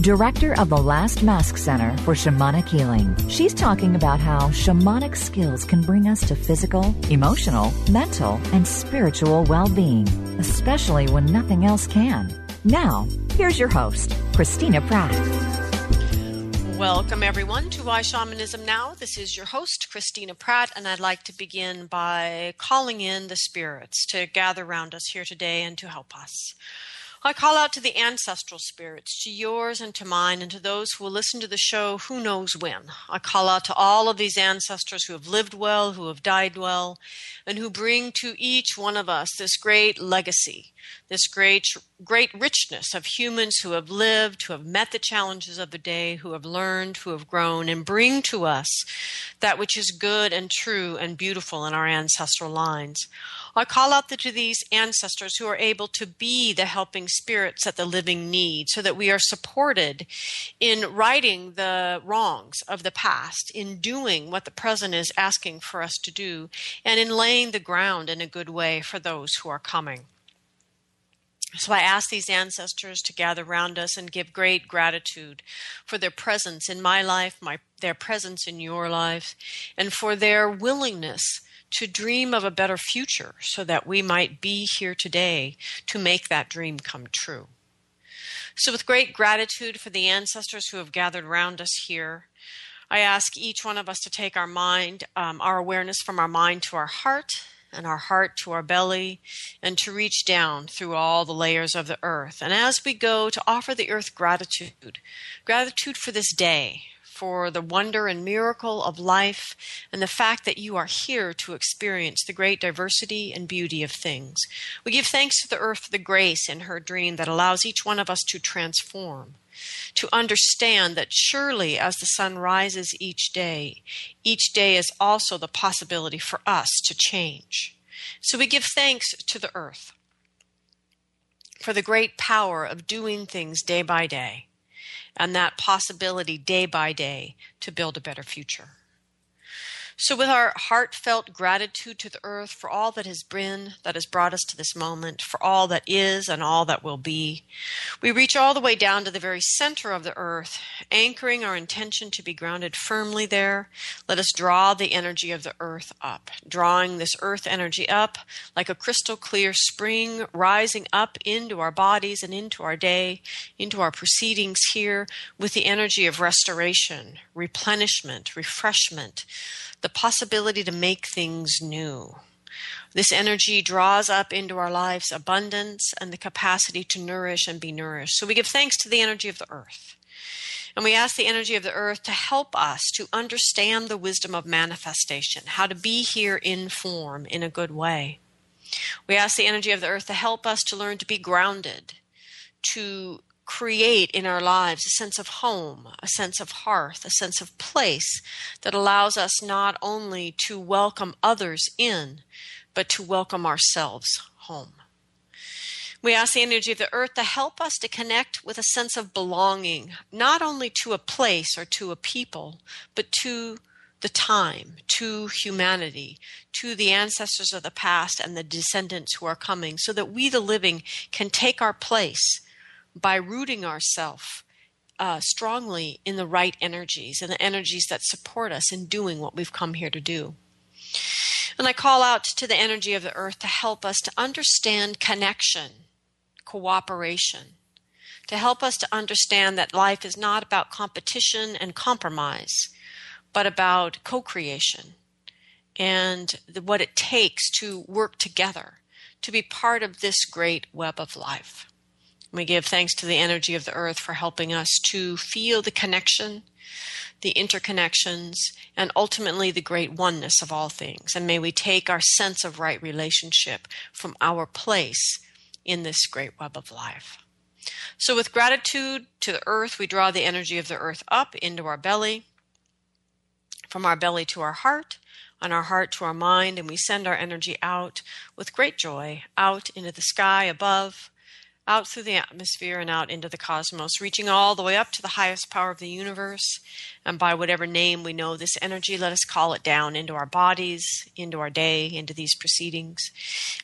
director of the Last Mask Center for Shamanic Healing. She's talking about how shamanic skills can bring us to physical, emotional, mental, and spiritual well being, especially when nothing else can. Now, here's your host, Christina Pratt. Welcome, everyone, to Why Shamanism Now. This is your host, Christina Pratt, and I'd like to begin by calling in the spirits to gather around us here today and to help us. I call out to the ancestral spirits, to yours and to mine, and to those who will listen to the show who knows when. I call out to all of these ancestors who have lived well, who have died well, and who bring to each one of us this great legacy, this great, great richness of humans who have lived, who have met the challenges of the day, who have learned, who have grown, and bring to us that which is good and true and beautiful in our ancestral lines. I call out to these ancestors who are able to be the helping spirits that the living need so that we are supported in righting the wrongs of the past, in doing what the present is asking for us to do, and in laying the ground in a good way for those who are coming. So I ask these ancestors to gather around us and give great gratitude for their presence in my life, my, their presence in your life, and for their willingness to dream of a better future so that we might be here today to make that dream come true. So, with great gratitude for the ancestors who have gathered around us here, I ask each one of us to take our mind, um, our awareness from our mind to our heart, and our heart to our belly, and to reach down through all the layers of the earth. And as we go, to offer the earth gratitude gratitude for this day, for the wonder and miracle of life and the fact that you are here to experience the great diversity and beauty of things. We give thanks to the earth for the grace in her dream that allows each one of us to transform, to understand that surely as the sun rises each day, each day is also the possibility for us to change. So we give thanks to the earth for the great power of doing things day by day and that possibility day by day to build a better future. So, with our heartfelt gratitude to the earth for all that has been, that has brought us to this moment, for all that is and all that will be, we reach all the way down to the very center of the earth, anchoring our intention to be grounded firmly there. Let us draw the energy of the earth up, drawing this earth energy up like a crystal clear spring, rising up into our bodies and into our day, into our proceedings here with the energy of restoration, replenishment, refreshment the possibility to make things new. This energy draws up into our lives abundance and the capacity to nourish and be nourished. So we give thanks to the energy of the earth. And we ask the energy of the earth to help us to understand the wisdom of manifestation, how to be here in form in a good way. We ask the energy of the earth to help us to learn to be grounded, to create in our lives a sense of home, a sense of hearth, a sense of place that allows us not only to welcome others in, but to welcome ourselves home. We ask the energy of the earth to help us to connect with a sense of belonging, not only to a place or to a people, but to the time, to humanity, to the ancestors of the past and the descendants who are coming, so that we, the living, can take our place by rooting ourselves uh, strongly in the right energies and the energies that support us in doing what we've come here to do. And I call out to the energy of the earth to help us to understand connection, cooperation, to help us to understand that life is not about competition and compromise, but about co creation and the, what it takes to work together to be part of this great web of life. We give thanks to the energy of the earth for helping us to feel the connection, the interconnections, and ultimately the great oneness of all things. And may we take our sense of right relationship from our place in this great web of life. So, with gratitude to the earth, we draw the energy of the earth up into our belly. from our belly to our heart, on our heart to our mind, and we send our energy out with great joy out into the sky above, out through the atmosphere and out into the cosmos, reaching all the way up to the highest power of the universe. And by whatever name we know this energy, let us call it down into our bodies, into our day, into these proceedings.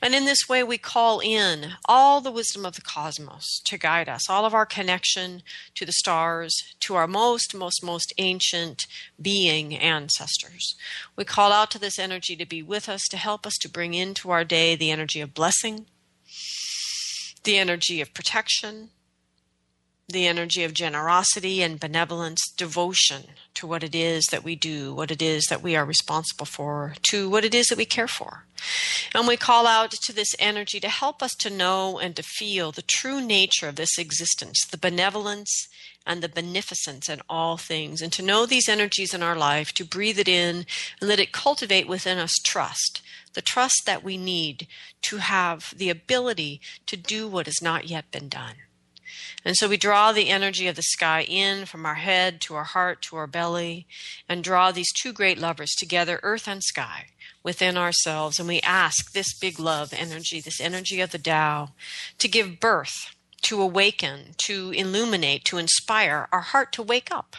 And in this way, we call in all the wisdom of the cosmos to guide us, all of our connection to the stars, to our most, most, most ancient being ancestors. We call out to this energy to be with us, to help us to bring into our day the energy of blessing the energy of protection, the energy of generosity and benevolence, devotion to what it is that we do, what it is that we are responsible for, to what it is that we care for. And we call out to this energy to help us to know and to feel the true nature of this existence, the benevolence and the beneficence in all things, and to know these energies in our life, to breathe it in, and let it cultivate within us trust the trust that we need to have the ability to do what has not yet been done. And so we draw the energy of the sky in from our head to our heart to our belly and draw these two great lovers together, earth and sky, within ourselves. And we ask this big love energy, this energy of the Tao, to give birth, to awaken, to illuminate, to inspire our heart to wake up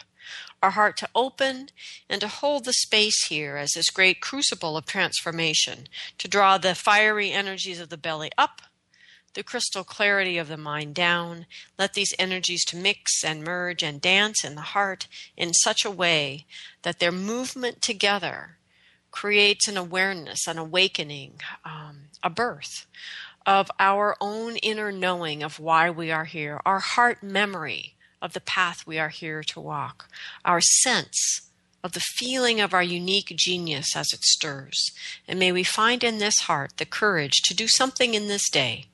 our heart to open and to hold the space here as this great crucible of transformation, to draw the fiery energies of the belly up, the crystal clarity of the mind down, let these energies to mix and merge and dance in the heart in such a way that their movement together creates an awareness, an awakening, um, a birth of our own inner knowing of why we are here, our heart memory of the path we are here to walk, our sense of the feeling of our unique genius as it stirs. And may we find in this heart the courage to do something in this day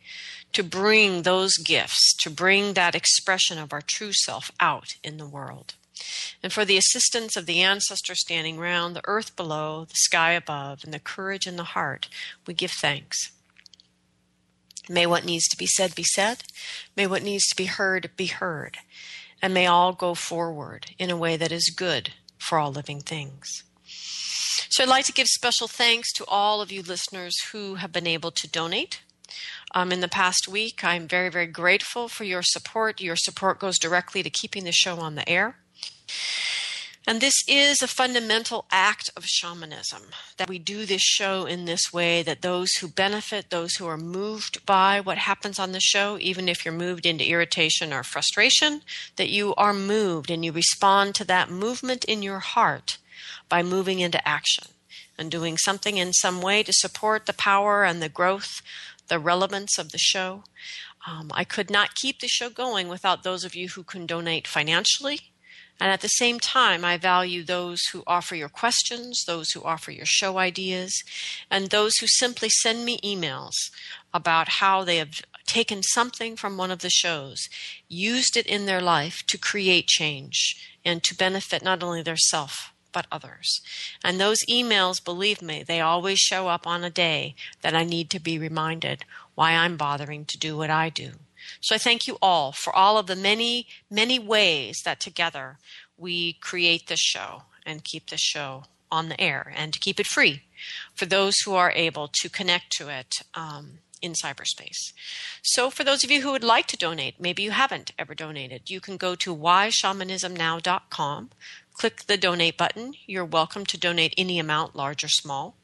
to bring those gifts, to bring that expression of our true self out in the world. And for the assistance of the ancestors standing round, the earth below, the sky above, and the courage in the heart, we give thanks. May what needs to be said be said. May what needs to be heard be heard. And may all go forward in a way that is good for all living things. So I'd like to give special thanks to all of you listeners who have been able to donate. Um, in the past week, I'm very, very grateful for your support. Your support goes directly to keeping the show on the air. And this is a fundamental act of shamanism that we do this show in this way, that those who benefit, those who are moved by what happens on the show, even if you're moved into irritation or frustration, that you are moved and you respond to that movement in your heart by moving into action and doing something in some way to support the power and the growth, the relevance of the show. Um, I could not keep the show going without those of you who can donate financially and at the same time, I value those who offer your questions, those who offer your show ideas, and those who simply send me emails about how they have taken something from one of the shows, used it in their life to create change and to benefit not only their self but others. And those emails, believe me, they always show up on a day that I need to be reminded why I'm bothering to do what I do. So I thank you all for all of the many, many ways that together we create this show and keep this show on the air and to keep it free for those who are able to connect to it um, in cyberspace. So, for those of you who would like to donate, maybe you haven't ever donated, you can go to whyshamanismnow.com, click the donate button. You're welcome to donate any amount, large or small.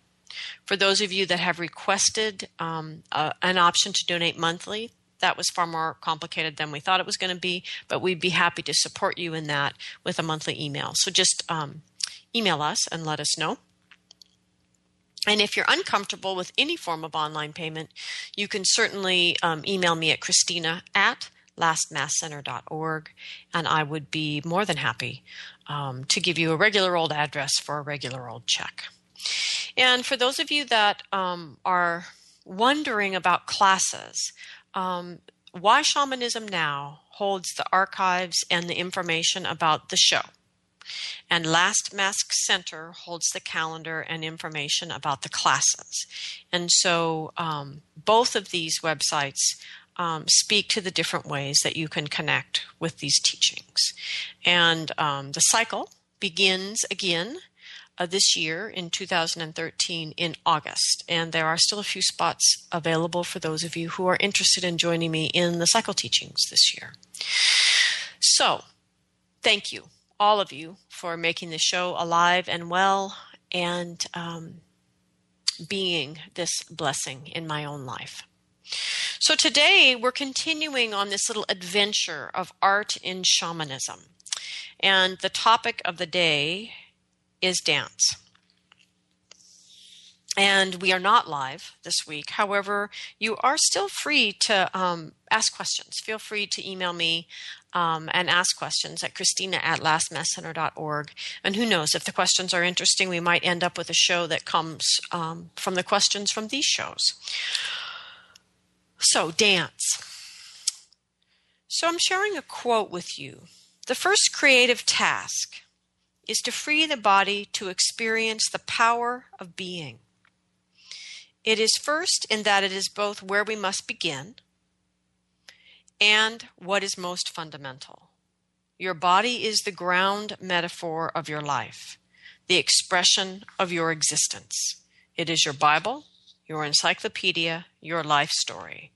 For those of you that have requested um, uh, an option to donate monthly, that was far more complicated than we thought it was going to be, but we'd be happy to support you in that with a monthly email. So just um, email us and let us know. And if you're uncomfortable with any form of online payment, you can certainly um, email me at Christina at lastmaskcenter.org, and I would be more than happy um, to give you a regular old address for a regular old check. And for those of you that um, are wondering about classes, um, why Shamanism Now holds the archives and the information about the show. And Last Mask Center holds the calendar and information about the classes. And so um, both of these websites um, speak to the different ways that you can connect with these teachings. And um, the cycle begins again uh, this year in 2013 in August. And there are still a few spots available for those of you who are interested in joining me in the cycle teachings this year. So, thank you, all of you, for making the show alive and well and um, being this blessing in my own life. So, today we're continuing on this little adventure of art in shamanism. And the topic of the day is dance. And we are not live this week. However, you are still free to um, ask questions. Feel free to email me um, and ask questions at Christina at lastmaskcenter.org. And who knows, if the questions are interesting, we might end up with a show that comes um, from the questions from these shows. So, dance. So, I'm sharing a quote with you. The first creative task is to free the body to experience the power of being. It is first in that it is both where we must begin and what is most fundamental. Your body is the ground metaphor of your life, the expression of your existence. It is your Bible, your encyclopedia, your life story.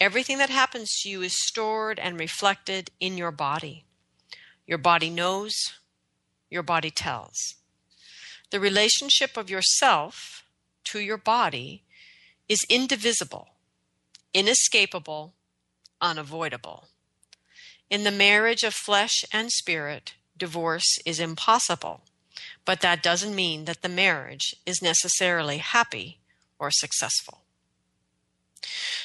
Everything that happens to you is stored and reflected in your body. Your body knows, your body tells. The relationship of yourself to your body is indivisible, inescapable, unavoidable. In the marriage of flesh and spirit, divorce is impossible, but that doesn't mean that the marriage is necessarily happy or successful.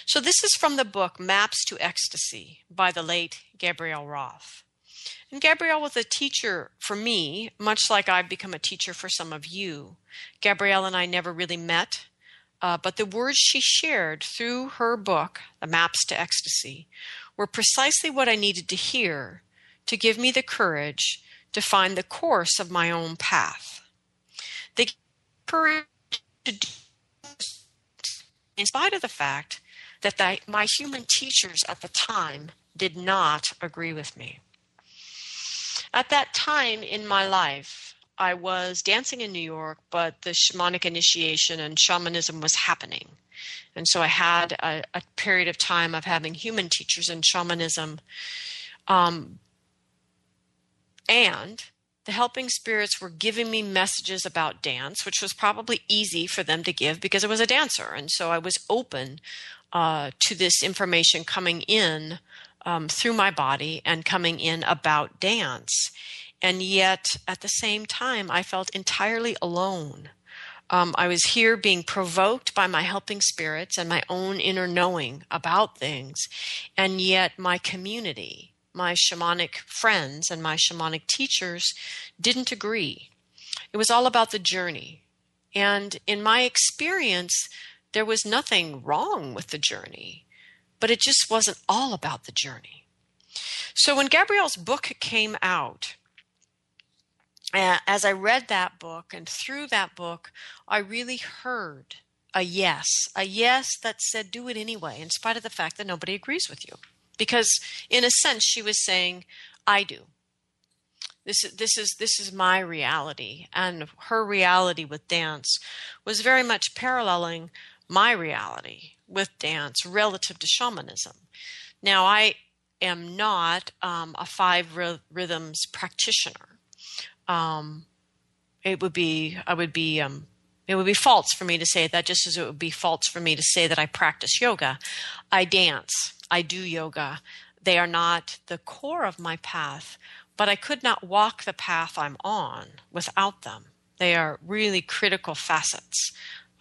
So, this is from the book Maps to Ecstasy by the late Gabrielle Roth. And Gabrielle was a teacher for me, much like I've become a teacher for some of you. Gabrielle and I never really met, uh, but the words she shared through her book, The Maps to Ecstasy, were precisely what I needed to hear to give me the courage to find the course of my own path. The courage to do, in spite of the fact that the, my human teachers at the time did not agree with me. At that time in my life, I was dancing in New York, but the shamanic initiation and shamanism was happening. And so I had a, a period of time of having human teachers in shamanism. Um, and the helping spirits were giving me messages about dance, which was probably easy for them to give because I was a dancer. And so I was open uh, to this information coming in um, through my body and coming in about dance. And yet, at the same time, I felt entirely alone. Um, I was here being provoked by my helping spirits and my own inner knowing about things. And yet, my community, my shamanic friends, and my shamanic teachers didn't agree. It was all about the journey. And in my experience, there was nothing wrong with the journey but it just wasn't all about the journey. So when Gabrielle's book came out, as I read that book and through that book, I really heard a yes, a yes that said, do it anyway, in spite of the fact that nobody agrees with you. Because in a sense, she was saying, I do. This is, this is this is my reality, and her reality with dance was very much paralleling my reality with dance relative to shamanism. Now, I am not um, a five rhythms practitioner. Um, it would be, I would be, um, it would be false for me to say that, just as it would be false for me to say that I practice yoga. I dance, I do yoga. They are not the core of my path, but I could not walk the path I'm on without them. They are really critical facets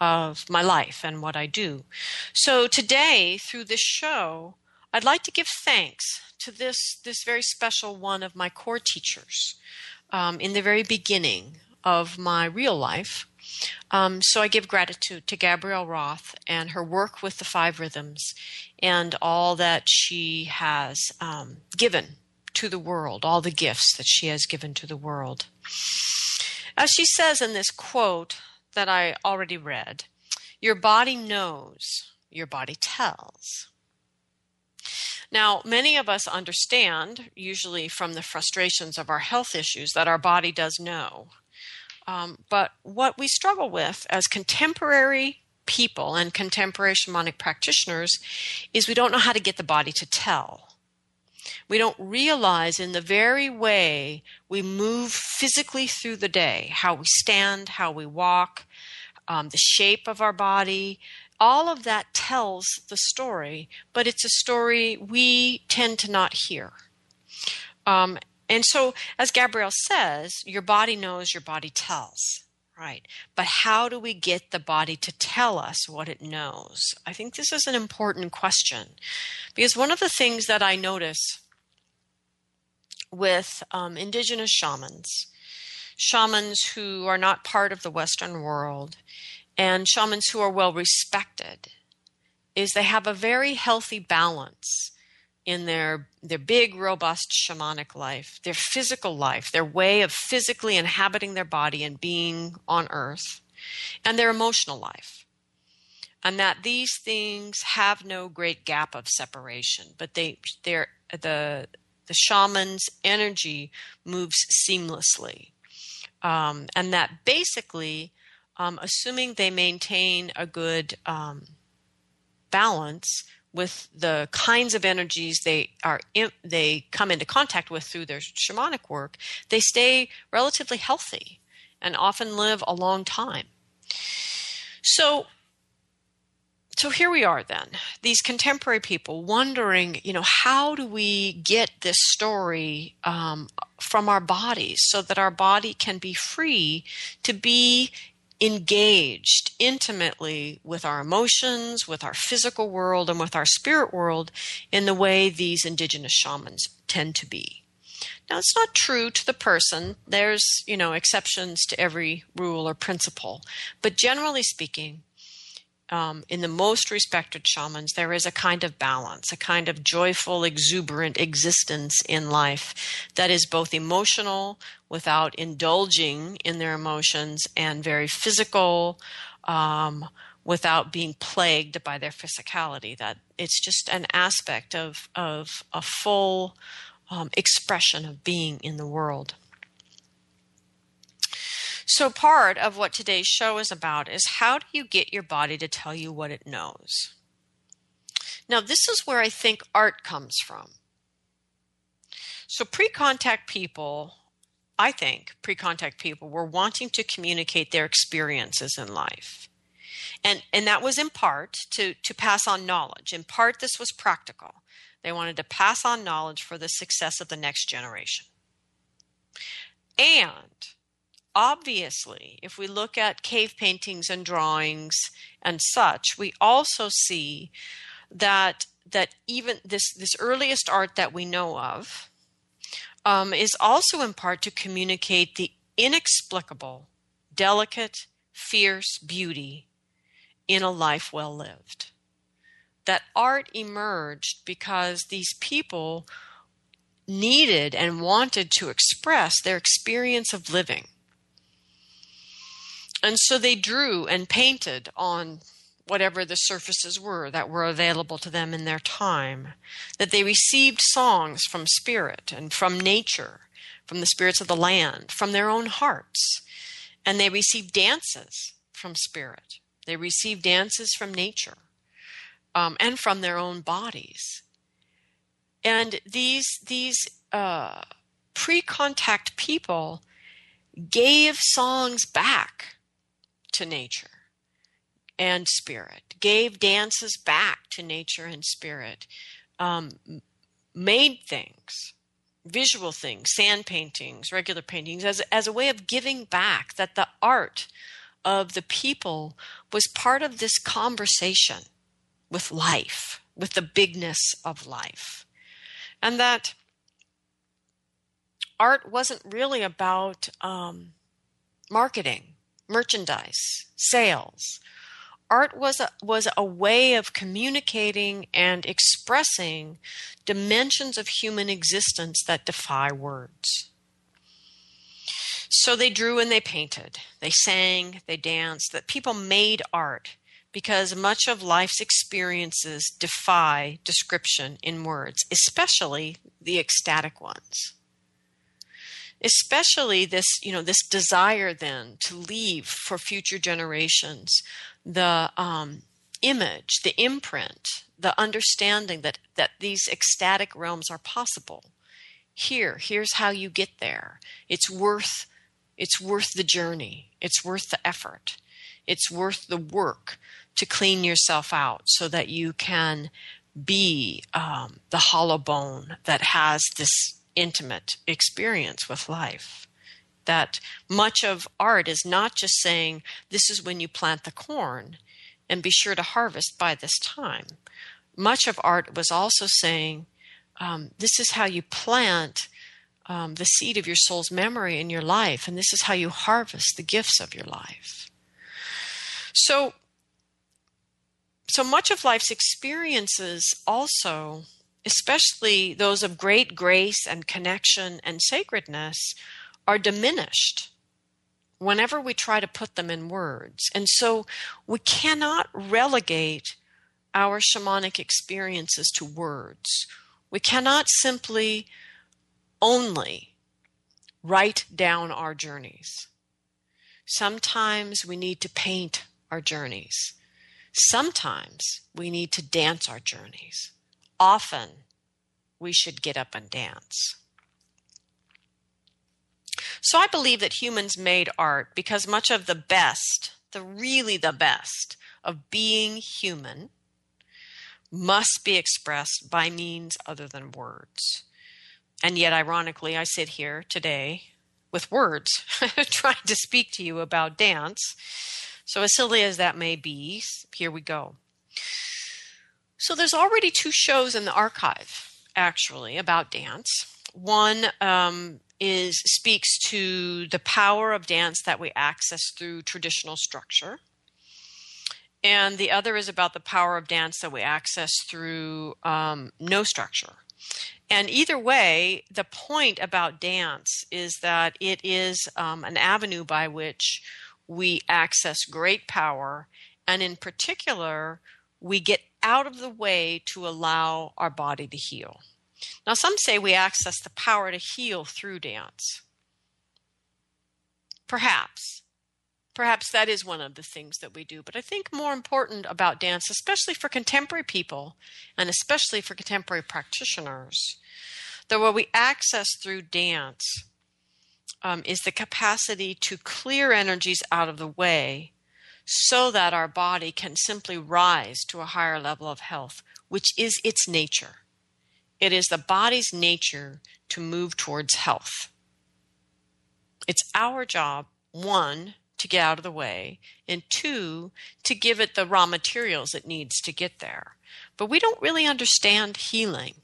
of my life and what I do. So today, through this show, I'd like to give thanks to this, this very special one of my core teachers um, in the very beginning of my real life. Um, so I give gratitude to Gabrielle Roth and her work with the five rhythms and all that she has um, given to the world, all the gifts that she has given to the world. As she says in this quote, that I already read. Your body knows, your body tells. Now, many of us understand, usually from the frustrations of our health issues, that our body does know. Um, but what we struggle with as contemporary people and contemporary shamanic practitioners is we don't know how to get the body to tell. We don't realize in the very way we move physically through the day, how we stand, how we walk, um, the shape of our body, all of that tells the story, but it's a story we tend to not hear. Um, and so, as Gabrielle says, your body knows, your body tells, right? But how do we get the body to tell us what it knows? I think this is an important question because one of the things that I notice with um, indigenous shamans, shamans who are not part of the Western world, and shamans who are well respected, is they have a very healthy balance in their their big robust shamanic life their physical life their way of physically inhabiting their body and being on earth and their emotional life. And that these things have no great gap of separation but they they're the the shaman's energy moves seamlessly. Um, and that basically um, assuming they maintain a good um, balance with the kinds of energies they are in, they come into contact with through their shamanic work, they stay relatively healthy and often live a long time. So so here we are then these contemporary people wondering you know how do we get this story um, from our bodies so that our body can be free to be engaged intimately with our emotions, with our physical world, and with our spirit world in the way these indigenous shamans tend to be. Now, it's not true to the person. There's, you know, exceptions to every rule or principle. But generally speaking, um, in the most respected shamans, there is a kind of balance, a kind of joyful, exuberant existence in life that is both emotional without indulging in their emotions and very physical um, without being plagued by their physicality. That it's just an aspect of, of a full um, expression of being in the world. So, part of what today's show is about is how do you get your body to tell you what it knows? Now, this is where I think art comes from. So, pre contact people, I think pre contact people were wanting to communicate their experiences in life. And, and that was in part to, to pass on knowledge. In part, this was practical. They wanted to pass on knowledge for the success of the next generation. And obviously, if we look at cave paintings and drawings and such, we also see that that even this this earliest art that we know of um, is also in part to communicate the inexplicable, delicate, fierce beauty in a life well lived. That art emerged because these people needed and wanted to express their experience of living and so they drew and painted on whatever the surfaces were that were available to them in their time, that they received songs from spirit and from nature, from the spirits of the land, from their own hearts, and they received dances from spirit. They received dances from nature um, and from their own bodies. And these these uh, pre-contact people gave songs back to nature and spirit, gave dances back to nature and spirit, um, made things, visual things, sand paintings, regular paintings, as, as a way of giving back that the art of the people was part of this conversation with life, with the bigness of life. And that art wasn't really about um, marketing merchandise, sales. Art was a, was a way of communicating and expressing dimensions of human existence that defy words. So they drew and they painted, they sang, they danced, that people made art because much of life's experiences defy description in words, especially the ecstatic ones especially this you know this desire then to leave for future generations the um, image the imprint the understanding that that these ecstatic realms are possible. Here here's how you get there. It's worth it's worth the journey. It's worth the effort. It's worth the work to clean yourself out so that you can be um, the hollow bone that has this intimate experience with life. That much of art is not just saying, this is when you plant the corn and be sure to harvest by this time. Much of art was also saying, um, this is how you plant um, the seed of your soul's memory in your life, and this is how you harvest the gifts of your life. So, so much of life's experiences also especially those of great grace and connection and sacredness, are diminished whenever we try to put them in words. And so we cannot relegate our shamanic experiences to words. We cannot simply only write down our journeys. Sometimes we need to paint our journeys. Sometimes we need to dance our journeys often we should get up and dance. So I believe that humans made art because much of the best, the really the best of being human must be expressed by means other than words. And yet, ironically, I sit here today with words trying to speak to you about dance. So, as silly as that may be, here we go. So there's already two shows in the archive, actually, about dance. One um, is speaks to the power of dance that we access through traditional structure, and the other is about the power of dance that we access through um, no structure. And either way, the point about dance is that it is um, an avenue by which we access great power, and in particular, we get out of the way to allow our body to heal. Now, some say we access the power to heal through dance. Perhaps. Perhaps that is one of the things that we do. But I think more important about dance, especially for contemporary people and especially for contemporary practitioners, that what we access through dance um, is the capacity to clear energies out of the way so that our body can simply rise to a higher level of health, which is its nature. It is the body's nature to move towards health. It's our job, one, to get out of the way, and two, to give it the raw materials it needs to get there. But we don't really understand healing.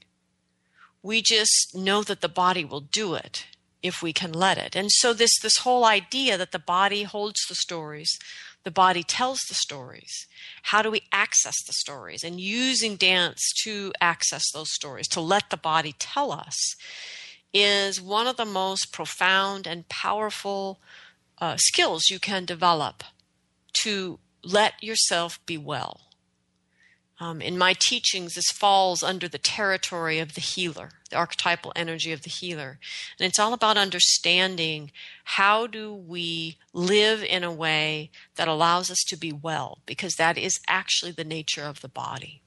We just know that the body will do it if we can let it. And so this this whole idea that the body holds the stories, the body tells the stories. How do we access the stories? And using dance to access those stories, to let the body tell us, is one of the most profound and powerful uh, skills you can develop to let yourself be well. Um, in my teachings, this falls under the territory of the healer, the archetypal energy of the healer. And it's all about understanding how do we live in a way that allows us to be well, because that is actually the nature of the body.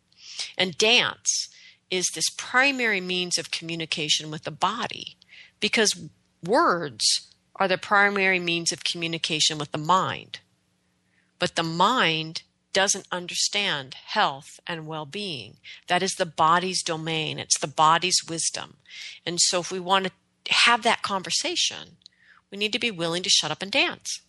And dance is this primary means of communication with the body, because words are the primary means of communication with the mind. But the mind doesn't understand health and well being. That is the body's domain, it's the body's wisdom. And so, if we want to have that conversation, we need to be willing to shut up and dance.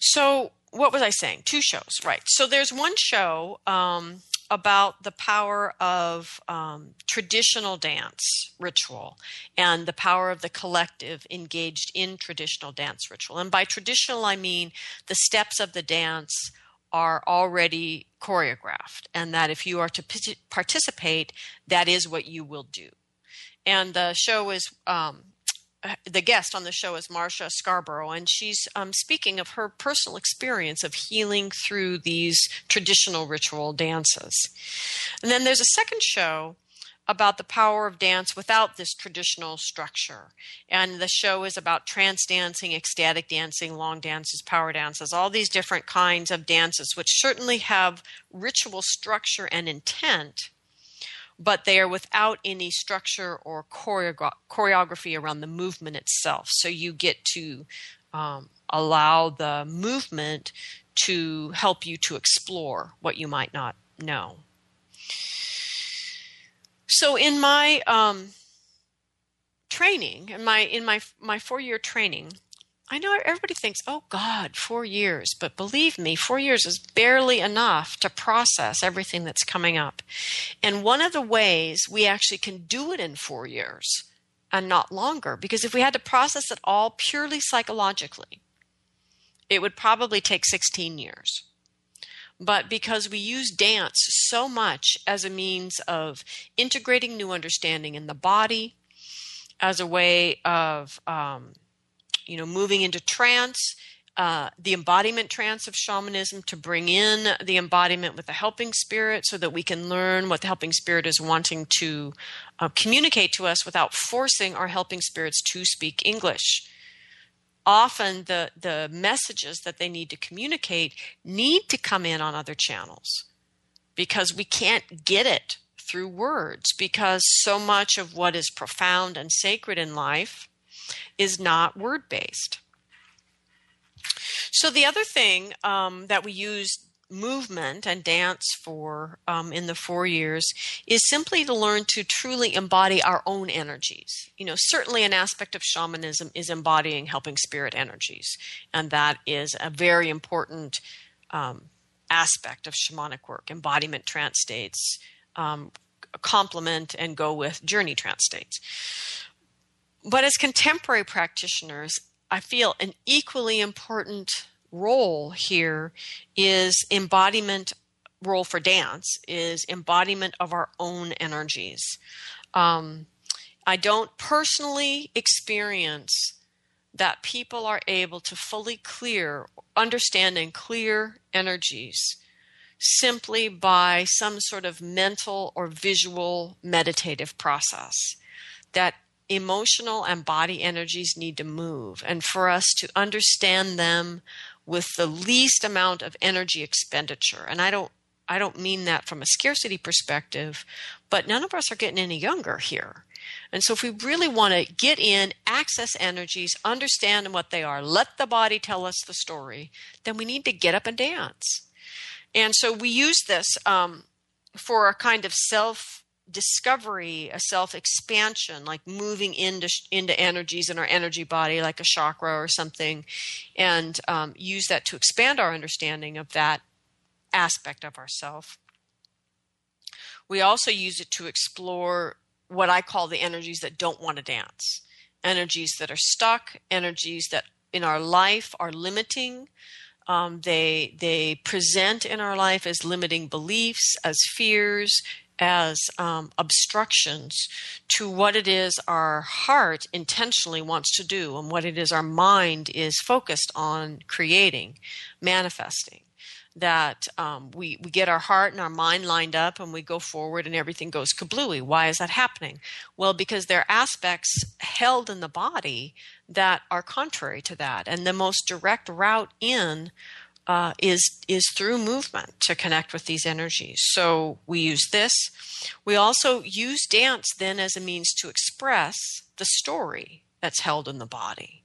So, what was I saying? Two shows, right? So, there's one show um, about the power of um, traditional dance ritual and the power of the collective engaged in traditional dance ritual. And by traditional, I mean the steps of the dance are already choreographed, and that if you are to participate, that is what you will do. And the show is um, the guest on the show is Marsha Scarborough, and she's um, speaking of her personal experience of healing through these traditional ritual dances. And then there's a second show about the power of dance without this traditional structure. And the show is about trance dancing, ecstatic dancing, long dances, power dances, all these different kinds of dances, which certainly have ritual structure and intent, but they are without any structure or choreography around the movement itself. So you get to um, allow the movement to help you to explore what you might not know. So in my um, training, in my in my my four year training, I know everybody thinks, "Oh God, four years," but believe me, four years is barely enough to process everything that's coming up. And one of the ways we actually can do it in four years and not longer, because if we had to process it all purely psychologically, it would probably take 16 years but because we use dance so much as a means of integrating new understanding in the body, as a way of, um, you know, moving into trance, uh, the embodiment trance of shamanism to bring in the embodiment with the helping spirit so that we can learn what the helping spirit is wanting to uh, communicate to us without forcing our helping spirits to speak English. Often the the messages that they need to communicate need to come in on other channels because we can't get it through words because so much of what is profound and sacred in life is not word based. So the other thing um, that we use movement and dance for um, in the four years is simply to learn to truly embody our own energies. You know, certainly an aspect of shamanism is embodying helping spirit energies, and that is a very important um, aspect of shamanic work. Embodiment trance states um, complement and go with journey trance states. But as contemporary practitioners, I feel an equally important role here is embodiment role for dance is embodiment of our own energies. Um, I don't personally experience that people are able to fully clear, understand and clear energies simply by some sort of mental or visual meditative process. That emotional and body energies need to move. And for us to understand them with the least amount of energy expenditure. And I don't I don't mean that from a scarcity perspective, but none of us are getting any younger here. And so if we really want to get in, access energies, understand what they are, let the body tell us the story, then we need to get up and dance. And so we use this um, for a kind of self discovery, a self expansion, like moving into into energies in our energy body, like a chakra or something, and um, use that to expand our understanding of that aspect of ourself. We also use it to explore what I call the energies that don't want to dance, energies that are stuck, energies that in our life are limiting. Um, they they present in our life as limiting beliefs, as fears, as um, obstructions to what it is our heart intentionally wants to do and what it is our mind is focused on creating, manifesting. That um, we, we get our heart and our mind lined up and we go forward and everything goes kablooey. Why is that happening? Well, because there are aspects held in the body that are contrary to that. And the most direct route in uh, is is through movement to connect with these energies. So we use this. We also use dance then as a means to express the story that's held in the body,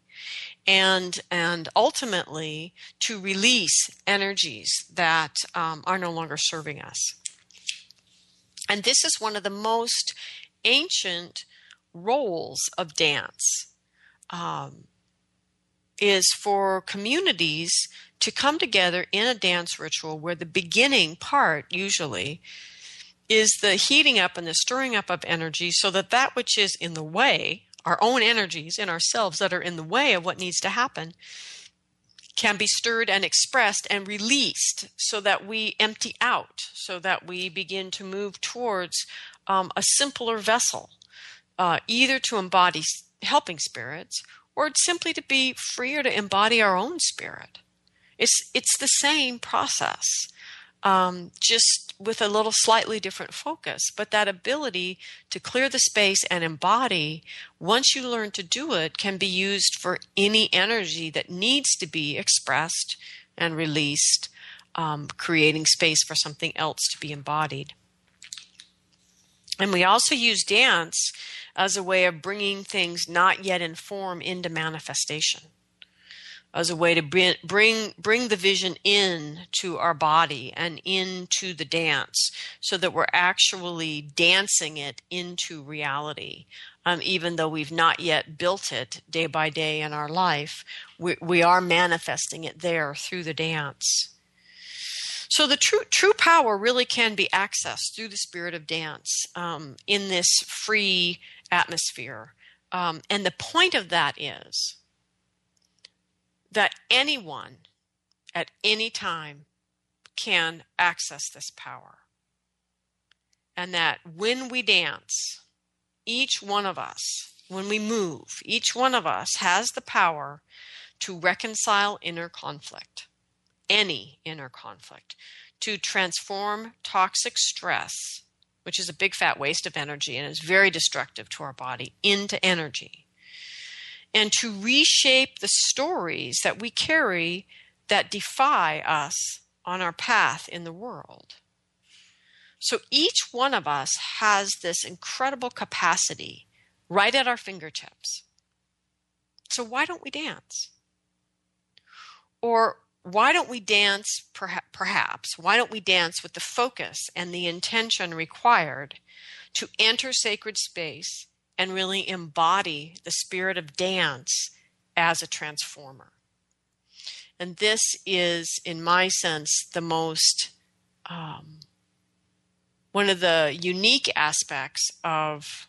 and and ultimately to release energies that um, are no longer serving us. And this is one of the most ancient roles of dance. Um, is for communities to come together in a dance ritual where the beginning part usually is the heating up and the stirring up of energy so that that which is in the way our own energies in ourselves that are in the way of what needs to happen can be stirred and expressed and released so that we empty out so that we begin to move towards um, a simpler vessel uh, either to embody helping spirits or simply to be freer to embody our own spirit it's it's the same process. um, just with a little slightly different focus. But that ability to clear the space and embody, once you learn to do it, can be used for any energy that needs to be expressed and released, um, creating space for something else to be embodied. And we also use dance as a way of bringing things not yet in form into manifestation as a way to bring, bring bring the vision in to our body and into the dance so that we're actually dancing it into reality. Um, even though we've not yet built it day by day in our life we, we are manifesting it there through the dance. So the true true power really can be accessed through the spirit of dance um, in this free atmosphere. Um, and the point of that is that anyone at any time can access this power. And that when we dance, each one of us, when we move, each one of us has the power to reconcile inner conflict, any inner conflict, to transform toxic stress, which is a big fat waste of energy and is very destructive to our body, into energy and to reshape the stories that we carry that defy us on our path in the world. So each one of us has this incredible capacity right at our fingertips. So why don't we dance? Or why don't we dance, perhaps? Why don't we dance with the focus and the intention required to enter sacred space and really embody the spirit of dance as a transformer. And this is, in my sense, the most, um, one of the unique aspects of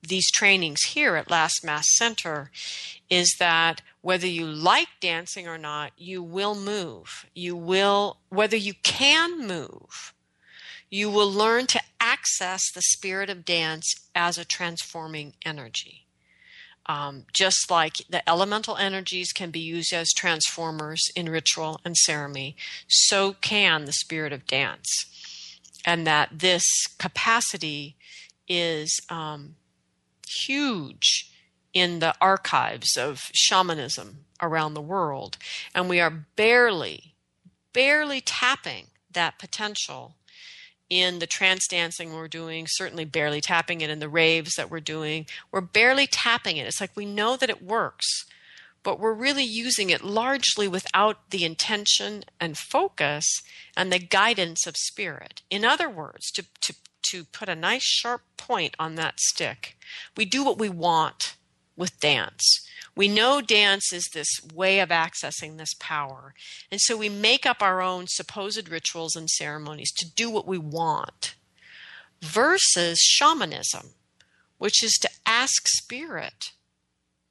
these trainings here at Last Mask Center is that whether you like dancing or not, you will move. You will, whether you can move, you will learn to access the spirit of dance as a transforming energy. Um, just like the elemental energies can be used as transformers in ritual and ceremony, so can the spirit of dance. And that this capacity is um, huge in the archives of shamanism around the world. And we are barely, barely tapping that potential in the trance dancing we're doing, certainly barely tapping it in the raves that we're doing. We're barely tapping it. It's like we know that it works, but we're really using it largely without the intention and focus and the guidance of spirit. In other words, to, to, to put a nice sharp point on that stick, we do what we want with dance. We know dance is this way of accessing this power. And so we make up our own supposed rituals and ceremonies to do what we want versus shamanism, which is to ask spirit,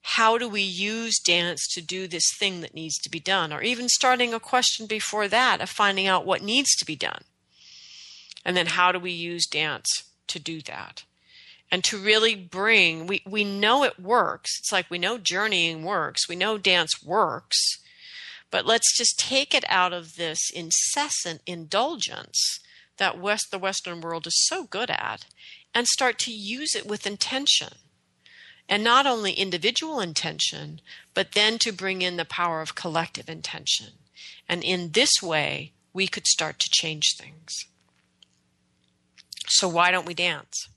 how do we use dance to do this thing that needs to be done? Or even starting a question before that of finding out what needs to be done. And then how do we use dance to do that? And to really bring we we know it works. It's like we know journeying works. We know dance works. But let's just take it out of this incessant indulgence that west the western world is so good at and start to use it with intention. And not only individual intention but then to bring in the power of collective intention. And in this way we could start to change things. So why don't we dance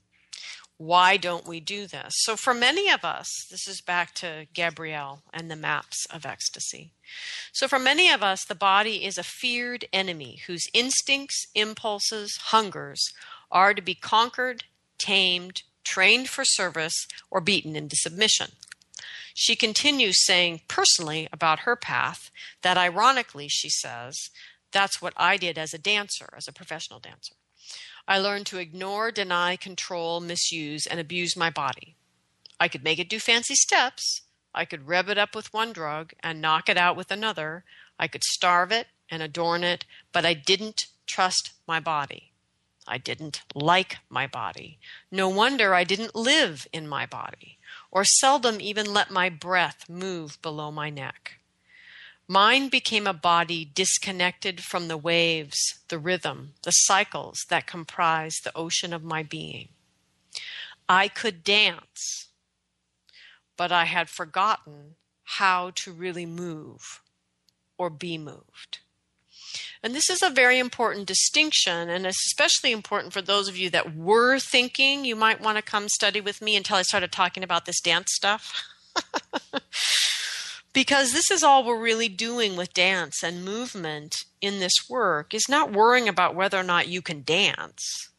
why don't we do this? So, for many of us, this is back to Gabrielle and the maps of ecstasy. So, for many of us, the body is a feared enemy whose instincts, impulses, hungers are to be conquered, tamed, trained for service, or beaten into submission. She continues saying personally about her path that ironically, she says, that's what I did as a dancer, as a professional dancer. I learned to ignore, deny, control, misuse, and abuse my body. I could make it do fancy steps. I could rev it up with one drug and knock it out with another. I could starve it and adorn it, but I didn't trust my body. I didn't like my body. No wonder I didn't live in my body, or seldom even let my breath move below my neck. Mine became a body disconnected from the waves, the rhythm, the cycles that comprise the ocean of my being. I could dance, but I had forgotten how to really move or be moved. And this is a very important distinction, and it's especially important for those of you that were thinking you might want to come study with me until I started talking about this dance stuff. because this is all we're really doing with dance and movement in this work is not worrying about whether or not you can dance.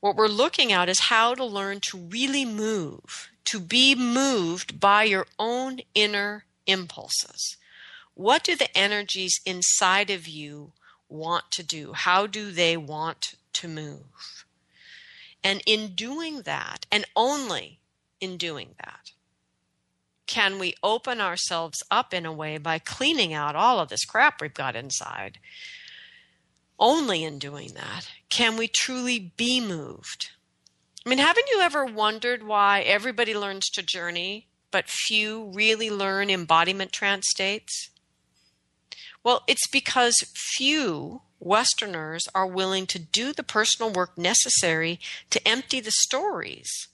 What we're looking at is how to learn to really move, to be moved by your own inner impulses. What do the energies inside of you want to do? How do they want to move? And in doing that, and only in doing that, can we open ourselves up in a way by cleaning out all of this crap we've got inside? Only in doing that can we truly be moved. I mean, haven't you ever wondered why everybody learns to journey, but few really learn embodiment trance states? Well, it's because few Westerners are willing to do the personal work necessary to empty the stories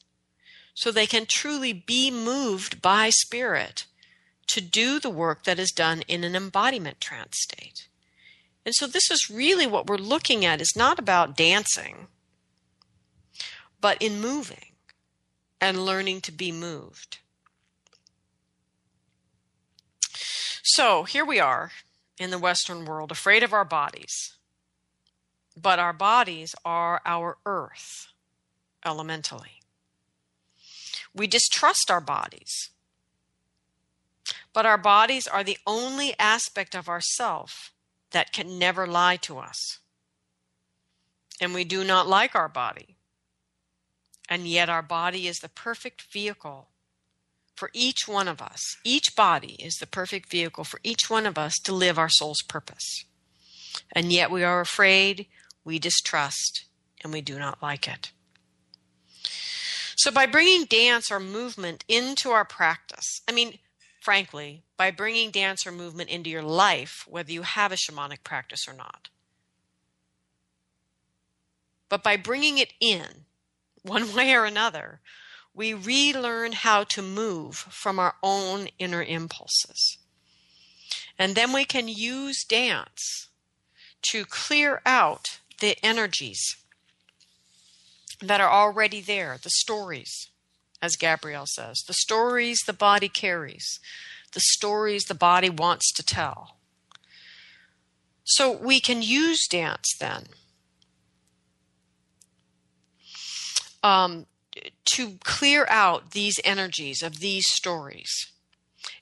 so they can truly be moved by spirit to do the work that is done in an embodiment trance state. And so this is really what we're looking at is not about dancing, but in moving and learning to be moved. So here we are in the Western world, afraid of our bodies. But our bodies are our earth elementally. We distrust our bodies. But our bodies are the only aspect of ourself that can never lie to us. And we do not like our body. And yet, our body is the perfect vehicle for each one of us. Each body is the perfect vehicle for each one of us to live our soul's purpose. And yet, we are afraid, we distrust, and we do not like it. So, by bringing dance or movement into our practice, I mean, frankly, by bringing dance or movement into your life, whether you have a shamanic practice or not, but by bringing it in, one way or another, we relearn how to move from our own inner impulses. And then we can use dance to clear out the energies that are already there, the stories, as Gabrielle says, the stories the body carries, the stories the body wants to tell. So we can use dance then um, to clear out these energies of these stories.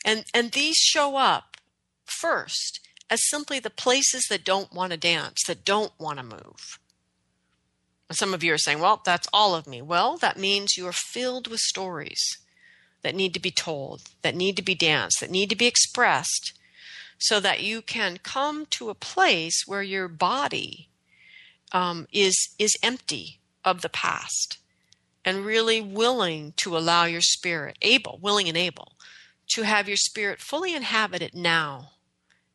And, and these show up first as simply the places that don't want to dance, that don't want to move. Some of you are saying, well, that's all of me. Well, that means you are filled with stories that need to be told, that need to be danced, that need to be expressed, so that you can come to a place where your body um, is, is empty of the past and really willing to allow your spirit, able, willing and able, to have your spirit fully inhabit it now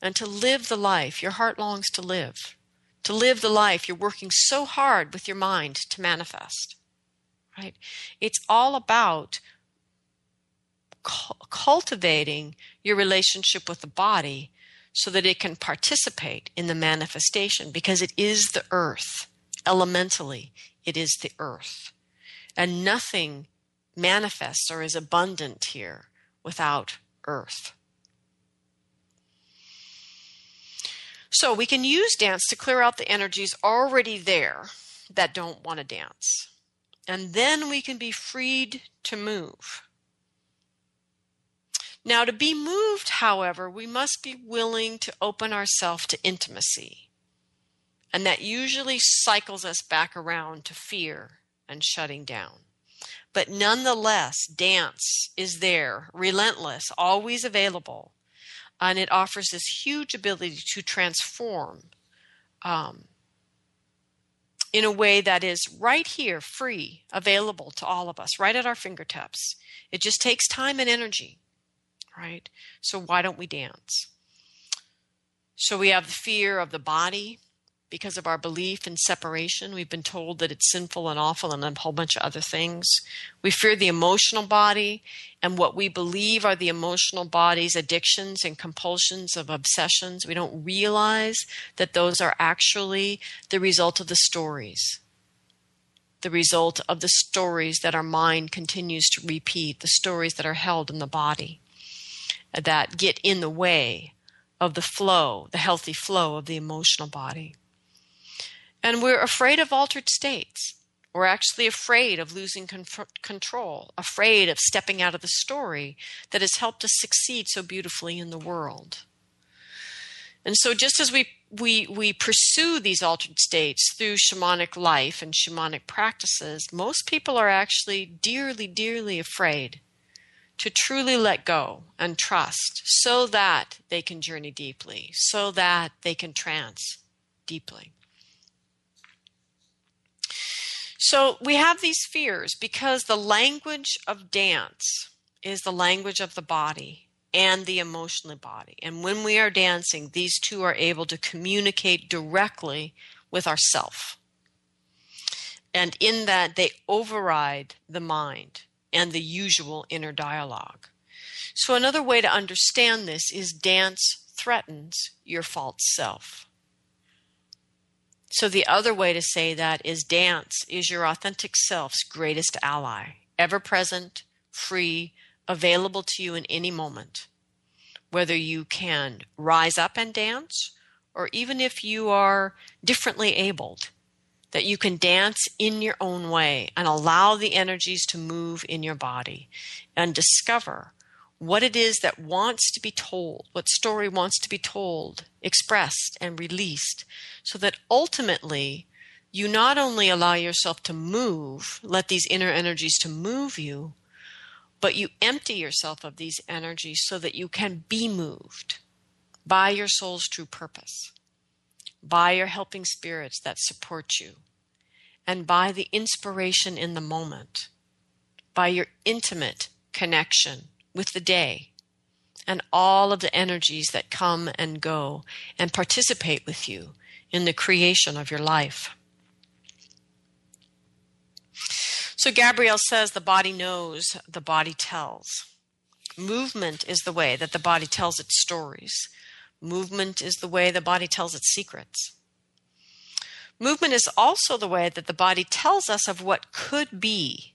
and to live the life your heart longs to live to live the life you're working so hard with your mind to manifest. Right? It's all about cu- cultivating your relationship with the body so that it can participate in the manifestation because it is the earth. Elementally, it is the earth. And nothing manifests or is abundant here without earth. So we can use dance to clear out the energies already there that don't want to dance. And then we can be freed to move. Now, to be moved, however, we must be willing to open ourselves to intimacy. And that usually cycles us back around to fear and shutting down. But nonetheless, dance is there, relentless, always available and it offers this huge ability to transform um, in a way that is right here, free, available to all of us, right at our fingertips. It just takes time and energy, right? So why don't we dance? So we have the fear of the body because of our belief in separation. We've been told that it's sinful and awful and a whole bunch of other things. We fear the emotional body and what we believe are the emotional body's addictions and compulsions of obsessions. We don't realize that those are actually the result of the stories. The result of the stories that our mind continues to repeat, the stories that are held in the body that get in the way of the flow, the healthy flow of the emotional body. And we're afraid of altered states. We're actually afraid of losing control, afraid of stepping out of the story that has helped us succeed so beautifully in the world. And so, just as we, we, we pursue these altered states through shamanic life and shamanic practices, most people are actually dearly, dearly afraid to truly let go and trust so that they can journey deeply, so that they can trance deeply. So we have these fears because the language of dance is the language of the body and the emotional body. And when we are dancing, these two are able to communicate directly with ourself. And in that, they override the mind and the usual inner dialogue. So, another way to understand this is dance threatens your false self. So, the other way to say that is dance is your authentic self's greatest ally, ever present, free, available to you in any moment. Whether you can rise up and dance, or even if you are differently abled, that you can dance in your own way and allow the energies to move in your body and discover what it is that wants to be told, what story wants to be told, expressed, and released, so that ultimately you not only allow yourself to move, let these inner energies to move you, but you empty yourself of these energies so that you can be moved by your soul's true purpose by your helping spirits that support you, and by the inspiration in the moment, by your intimate connection with the day and all of the energies that come and go and participate with you in the creation of your life. So Gabrielle says the body knows, the body tells. Movement is the way that the body tells its stories. Movement is the way the body tells its secrets. Movement is also the way that the body tells us of what could be,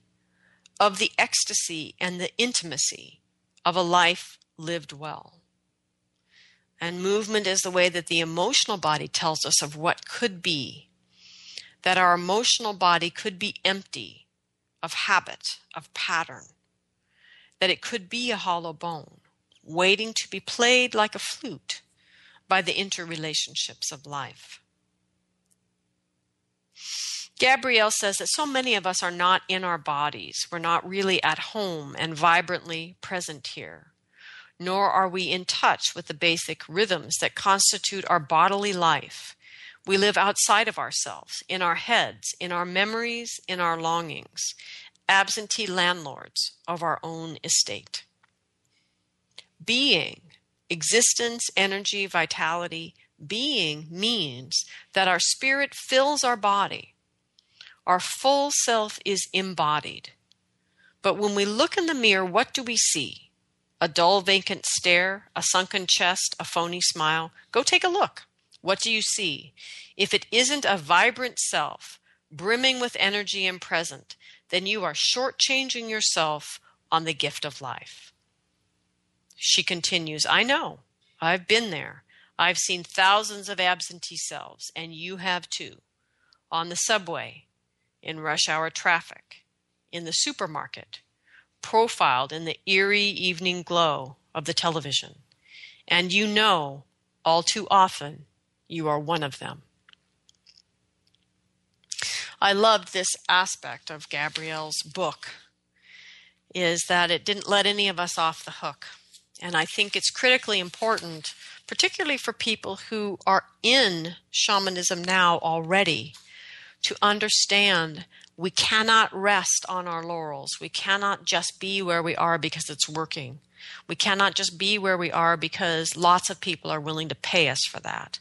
of the ecstasy and the intimacy of a life lived well. And movement is the way that the emotional body tells us of what could be, that our emotional body could be empty of habit, of pattern, that it could be a hollow bone, waiting to be played like a flute by the interrelationships of life. Gabrielle says that so many of us are not in our bodies. We're not really at home and vibrantly present here. Nor are we in touch with the basic rhythms that constitute our bodily life. We live outside of ourselves, in our heads, in our memories, in our longings, absentee landlords of our own estate. Being existence, energy, vitality, being means that our spirit fills our body. Our full self is embodied. But when we look in the mirror, what do we see? A dull, vacant stare, a sunken chest, a phony smile? Go take a look. What do you see? If it isn't a vibrant self, brimming with energy and present, then you are shortchanging yourself on the gift of life. She continues, I know. I've been there. I've seen thousands of absentee selves, and you have too. On the subway, in rush hour traffic, in the supermarket, profiled in the eerie evening glow of the television. And you know, all too often, you are one of them. I loved this aspect of Gabrielle's book is that it didn't let any of us off the hook. And I think it's critically important, particularly for people who are in shamanism now already, to understand we cannot rest on our laurels. We cannot just be where we are because it's working. We cannot just be where we are because lots of people are willing to pay us for that.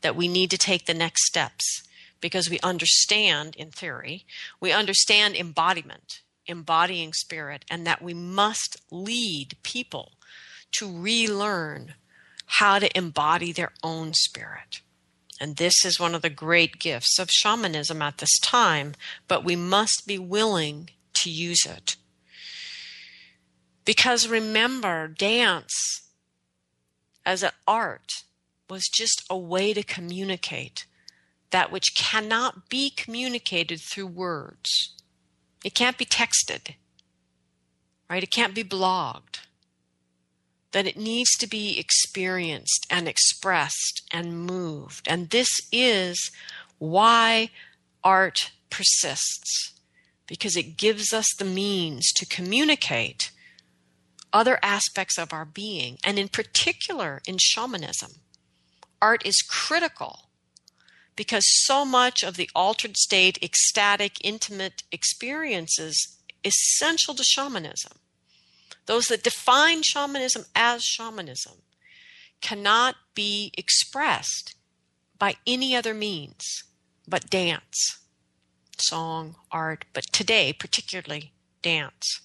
That we need to take the next steps because we understand, in theory, we understand embodiment, embodying spirit, and that we must lead people to relearn how to embody their own spirit. And this is one of the great gifts of shamanism at this time, but we must be willing to use it. Because remember, dance as an art was just a way to communicate that which cannot be communicated through words. It can't be texted, right? It can't be blogged. That it needs to be experienced and expressed and moved. And this is why art persists, because it gives us the means to communicate other aspects of our being, and in particular in shamanism. Art is critical because so much of the altered state, ecstatic, intimate experiences essential to shamanism. Those that define shamanism as shamanism cannot be expressed by any other means but dance, song, art, but today, particularly dance.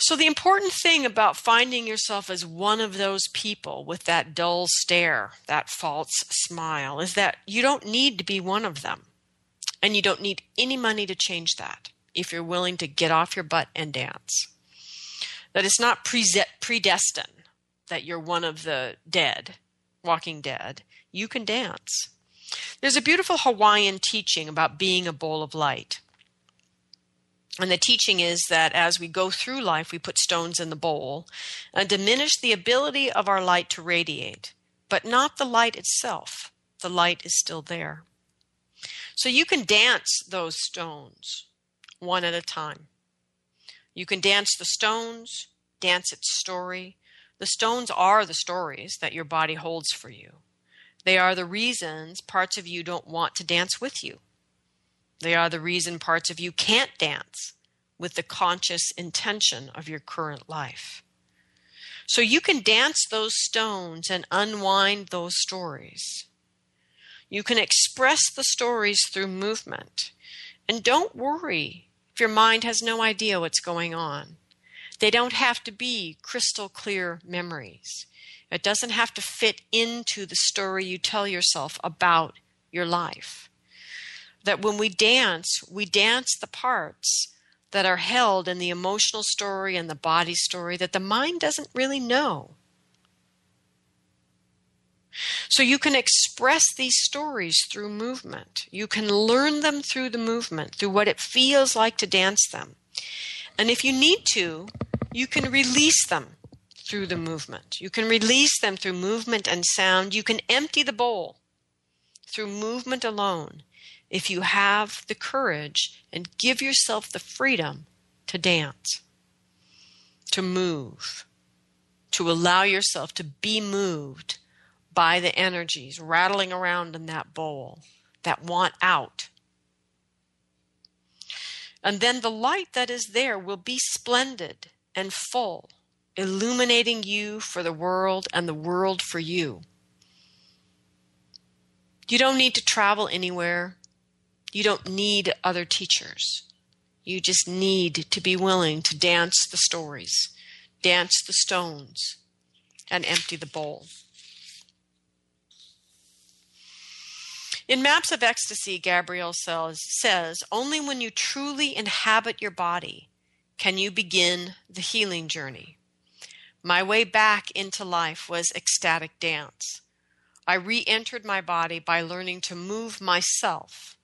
So, the important thing about finding yourself as one of those people with that dull stare, that false smile, is that you don't need to be one of them. And you don't need any money to change that if you're willing to get off your butt and dance. That it's not predestined that you're one of the dead, walking dead. You can dance. There's a beautiful Hawaiian teaching about being a bowl of light. And the teaching is that as we go through life, we put stones in the bowl and diminish the ability of our light to radiate, but not the light itself. The light is still there. So you can dance those stones one at a time. You can dance the stones, dance its story. The stones are the stories that your body holds for you. They are the reasons parts of you don't want to dance with you. They are the reason parts of you can't dance with the conscious intention of your current life. So you can dance those stones and unwind those stories. You can express the stories through movement. And don't worry if your mind has no idea what's going on. They don't have to be crystal clear memories. It doesn't have to fit into the story you tell yourself about your life that when we dance, we dance the parts that are held in the emotional story and the body story that the mind doesn't really know. So you can express these stories through movement. You can learn them through the movement, through what it feels like to dance them. And if you need to, you can release them through the movement. You can release them through movement and sound. You can empty the bowl through movement alone if you have the courage and give yourself the freedom to dance, to move, to allow yourself to be moved by the energies rattling around in that bowl that want out. And then the light that is there will be splendid and full, illuminating you for the world and the world for you. You don't need to travel anywhere. You don't need other teachers. You just need to be willing to dance the stories, dance the stones, and empty the bowl. In Maps of Ecstasy, Gabrielle says, says, Only when you truly inhabit your body can you begin the healing journey. My way back into life was ecstatic dance. I re entered my body by learning to move myself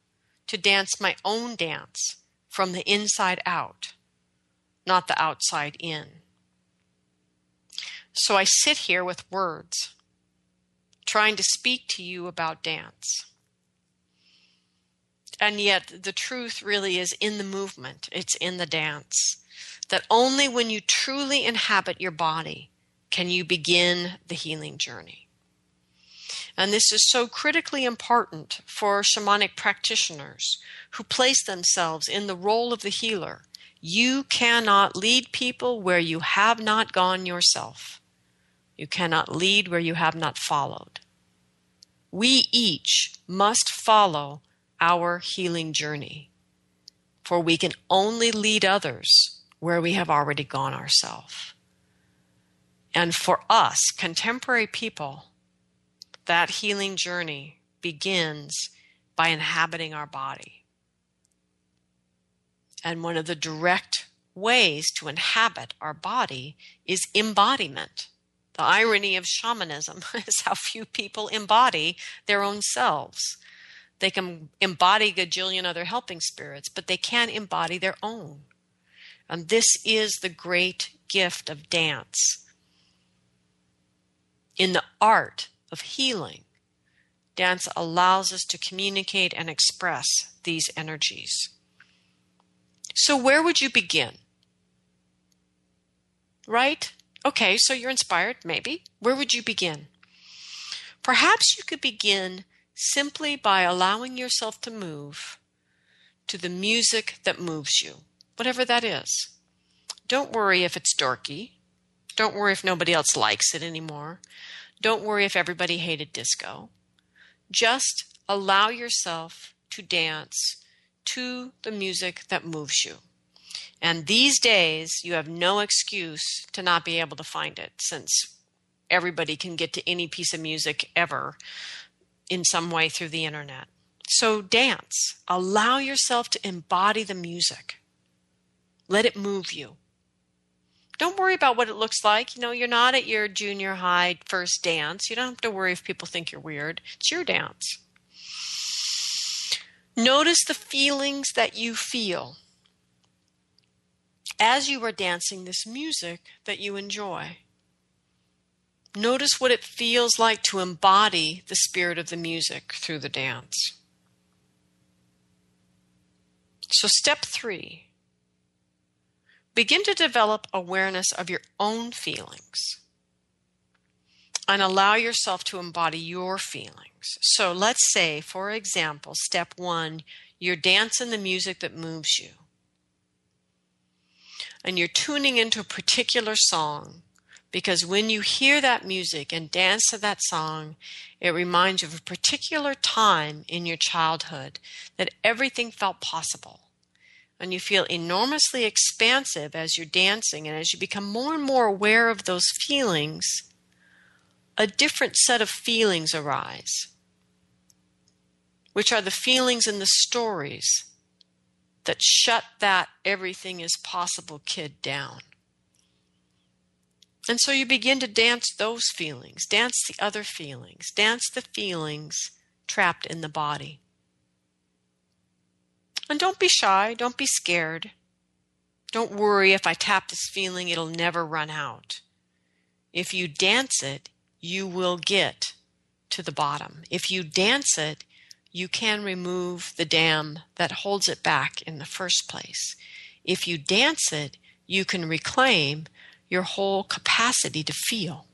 to dance my own dance from the inside out, not the outside in. So I sit here with words, trying to speak to you about dance. And yet, the truth really is in the movement, it's in the dance. That only when you truly inhabit your body can you begin the healing journey. And this is so critically important for shamanic practitioners who place themselves in the role of the healer You cannot lead people where you have not gone yourself. You cannot lead where you have not followed. We each must follow our healing journey, for we can only lead others where we have already gone ourselves. And for us, contemporary people, that healing journey begins by inhabiting our body. And one of the direct ways to inhabit our body is embodiment. The irony of shamanism is how few people embody their own selves. They can embody gajillion other helping spirits, but they can't embody their own. And this is the great gift of dance. In the art of healing, dance allows us to communicate and express these energies. So, where would you begin? Right? Okay, so you're inspired, maybe. Where would you begin? Perhaps you could begin simply by allowing yourself to move to the music that moves you, whatever that is. Don't worry if it's dorky. Don't worry if nobody else likes it anymore. Don't worry if everybody hated disco. Just allow yourself to dance to the music that moves you. And these days, you have no excuse to not be able to find it since everybody can get to any piece of music ever in some way through the internet. So dance. Allow yourself to embody the music. Let it move you. Don't worry about what it looks like. You know, you're not at your junior high first dance. You don't have to worry if people think you're weird. It's your dance. Notice the feelings that you feel as you are dancing this music that you enjoy. Notice what it feels like to embody the spirit of the music through the dance. So, step three begin to develop awareness of your own feelings and allow yourself to embody your feelings. So, let's say, for example, step one, you're dancing the music that moves you and you're tuning into a particular song because when you hear that music and dance to that song, it reminds you of a particular time in your childhood that everything felt possible. And you feel enormously expansive as you're dancing, and as you become more and more aware of those feelings, a different set of feelings arise, which are the feelings and the stories that shut that everything is possible kid down. And so you begin to dance those feelings, dance the other feelings, dance the feelings trapped in the body. And don't be shy, don't be scared. Don't worry if I tap this feeling, it'll never run out. If you dance it, you will get to the bottom. If you dance it, you can remove the dam that holds it back in the first place. If you dance it, you can reclaim your whole capacity to feel.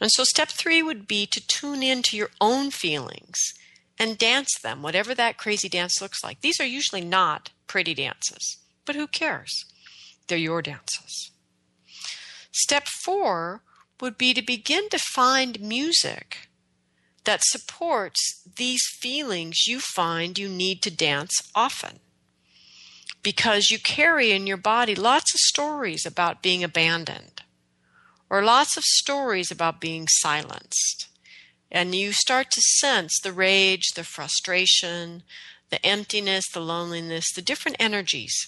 And so, step three would be to tune into your own feelings and dance them, whatever that crazy dance looks like. These are usually not pretty dances, but who cares? They're your dances. Step four would be to begin to find music that supports these feelings you find you need to dance often. Because you carry in your body lots of stories about being abandoned, or lots of stories about being silenced. And you start to sense the rage, the frustration, the emptiness, the loneliness, the different energies.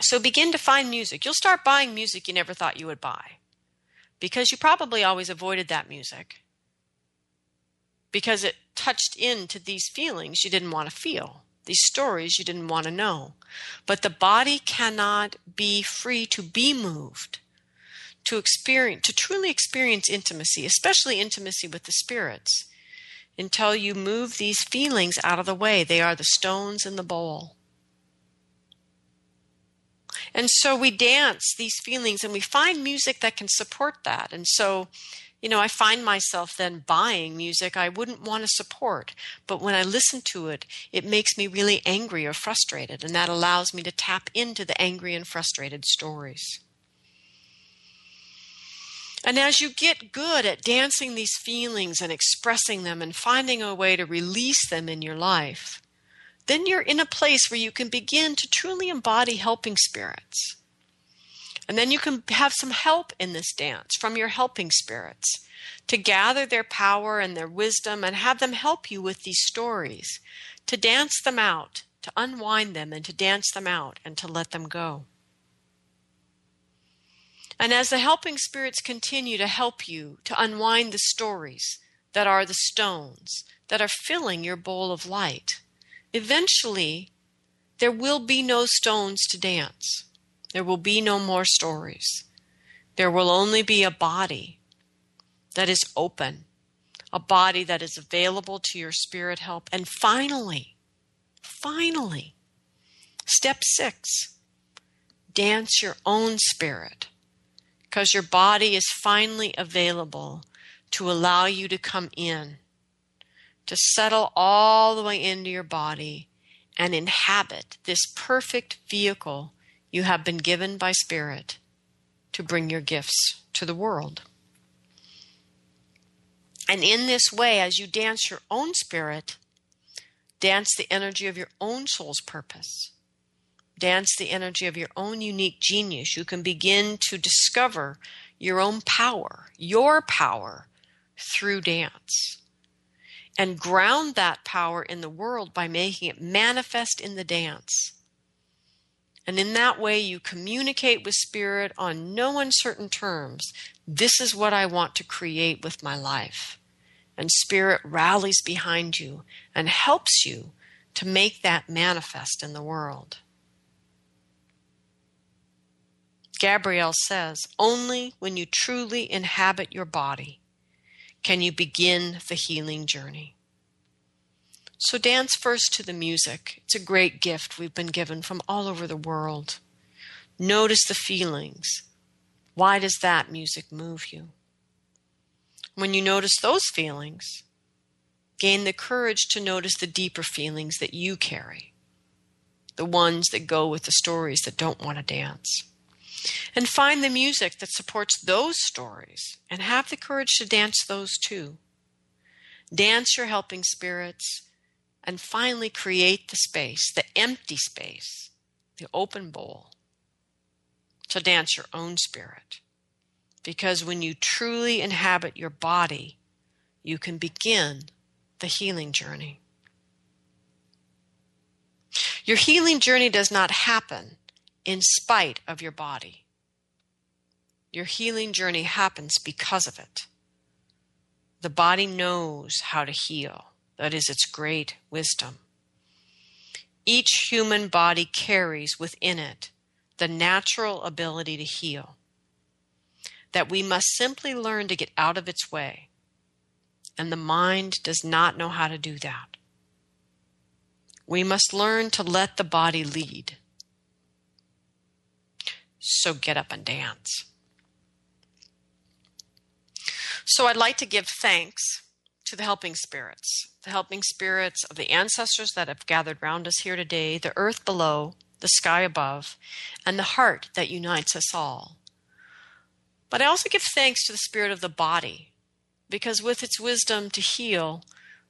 So begin to find music. You'll start buying music you never thought you would buy because you probably always avoided that music because it touched into these feelings you didn't want to feel, these stories you didn't want to know. But the body cannot be free to be moved, to experience, to truly experience intimacy, especially intimacy with the spirits, until you move these feelings out of the way. They are the stones in the bowl. And so we dance these feelings and we find music that can support that. And so you know, I find myself then buying music I wouldn't want to support. But when I listen to it, it makes me really angry or frustrated. And that allows me to tap into the angry and frustrated stories. And as you get good at dancing these feelings and expressing them and finding a way to release them in your life, then you're in a place where you can begin to truly embody helping spirits. And then you can have some help in this dance from your helping spirits to gather their power and their wisdom and have them help you with these stories, to dance them out, to unwind them and to dance them out and to let them go. And as the helping spirits continue to help you to unwind the stories that are the stones that are filling your bowl of light, eventually there will be no stones to dance. There will be no more stories. There will only be a body that is open, a body that is available to your spirit help. And finally, finally, step six, dance your own spirit because your body is finally available to allow you to come in, to settle all the way into your body and inhabit this perfect vehicle you have been given by Spirit to bring your gifts to the world. And in this way, as you dance your own spirit, dance the energy of your own soul's purpose, dance the energy of your own unique genius, you can begin to discover your own power, your power through dance. And ground that power in the world by making it manifest in the dance. And in that way, you communicate with Spirit on no uncertain terms. This is what I want to create with my life. And Spirit rallies behind you and helps you to make that manifest in the world. Gabrielle says, only when you truly inhabit your body can you begin the healing journey. So dance first to the music. It's a great gift we've been given from all over the world. Notice the feelings. Why does that music move you? When you notice those feelings, gain the courage to notice the deeper feelings that you carry, the ones that go with the stories that don't want to dance. And find the music that supports those stories and have the courage to dance those too. Dance your helping spirits and finally create the space, the empty space, the open bowl, to dance your own spirit. Because when you truly inhabit your body, you can begin the healing journey. Your healing journey does not happen in spite of your body. Your healing journey happens because of it. The body knows how to heal. That is its great wisdom. Each human body carries within it the natural ability to heal, that we must simply learn to get out of its way. And the mind does not know how to do that. We must learn to let the body lead. So get up and dance. So I'd like to give thanks to the helping spirits, the helping spirits of the ancestors that have gathered round us here today, the earth below, the sky above, and the heart that unites us all. But I also give thanks to the spirit of the body, because with its wisdom to heal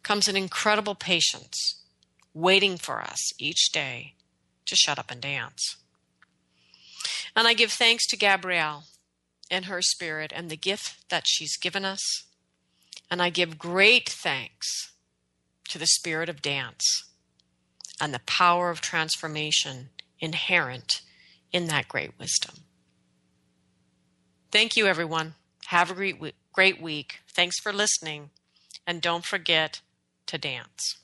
comes an incredible patience waiting for us each day to shut up and dance. And I give thanks to Gabrielle and her spirit and the gift that she's given us and I give great thanks to the spirit of dance and the power of transformation inherent in that great wisdom. Thank you, everyone. Have a great, week. Thanks for listening. And don't forget to dance.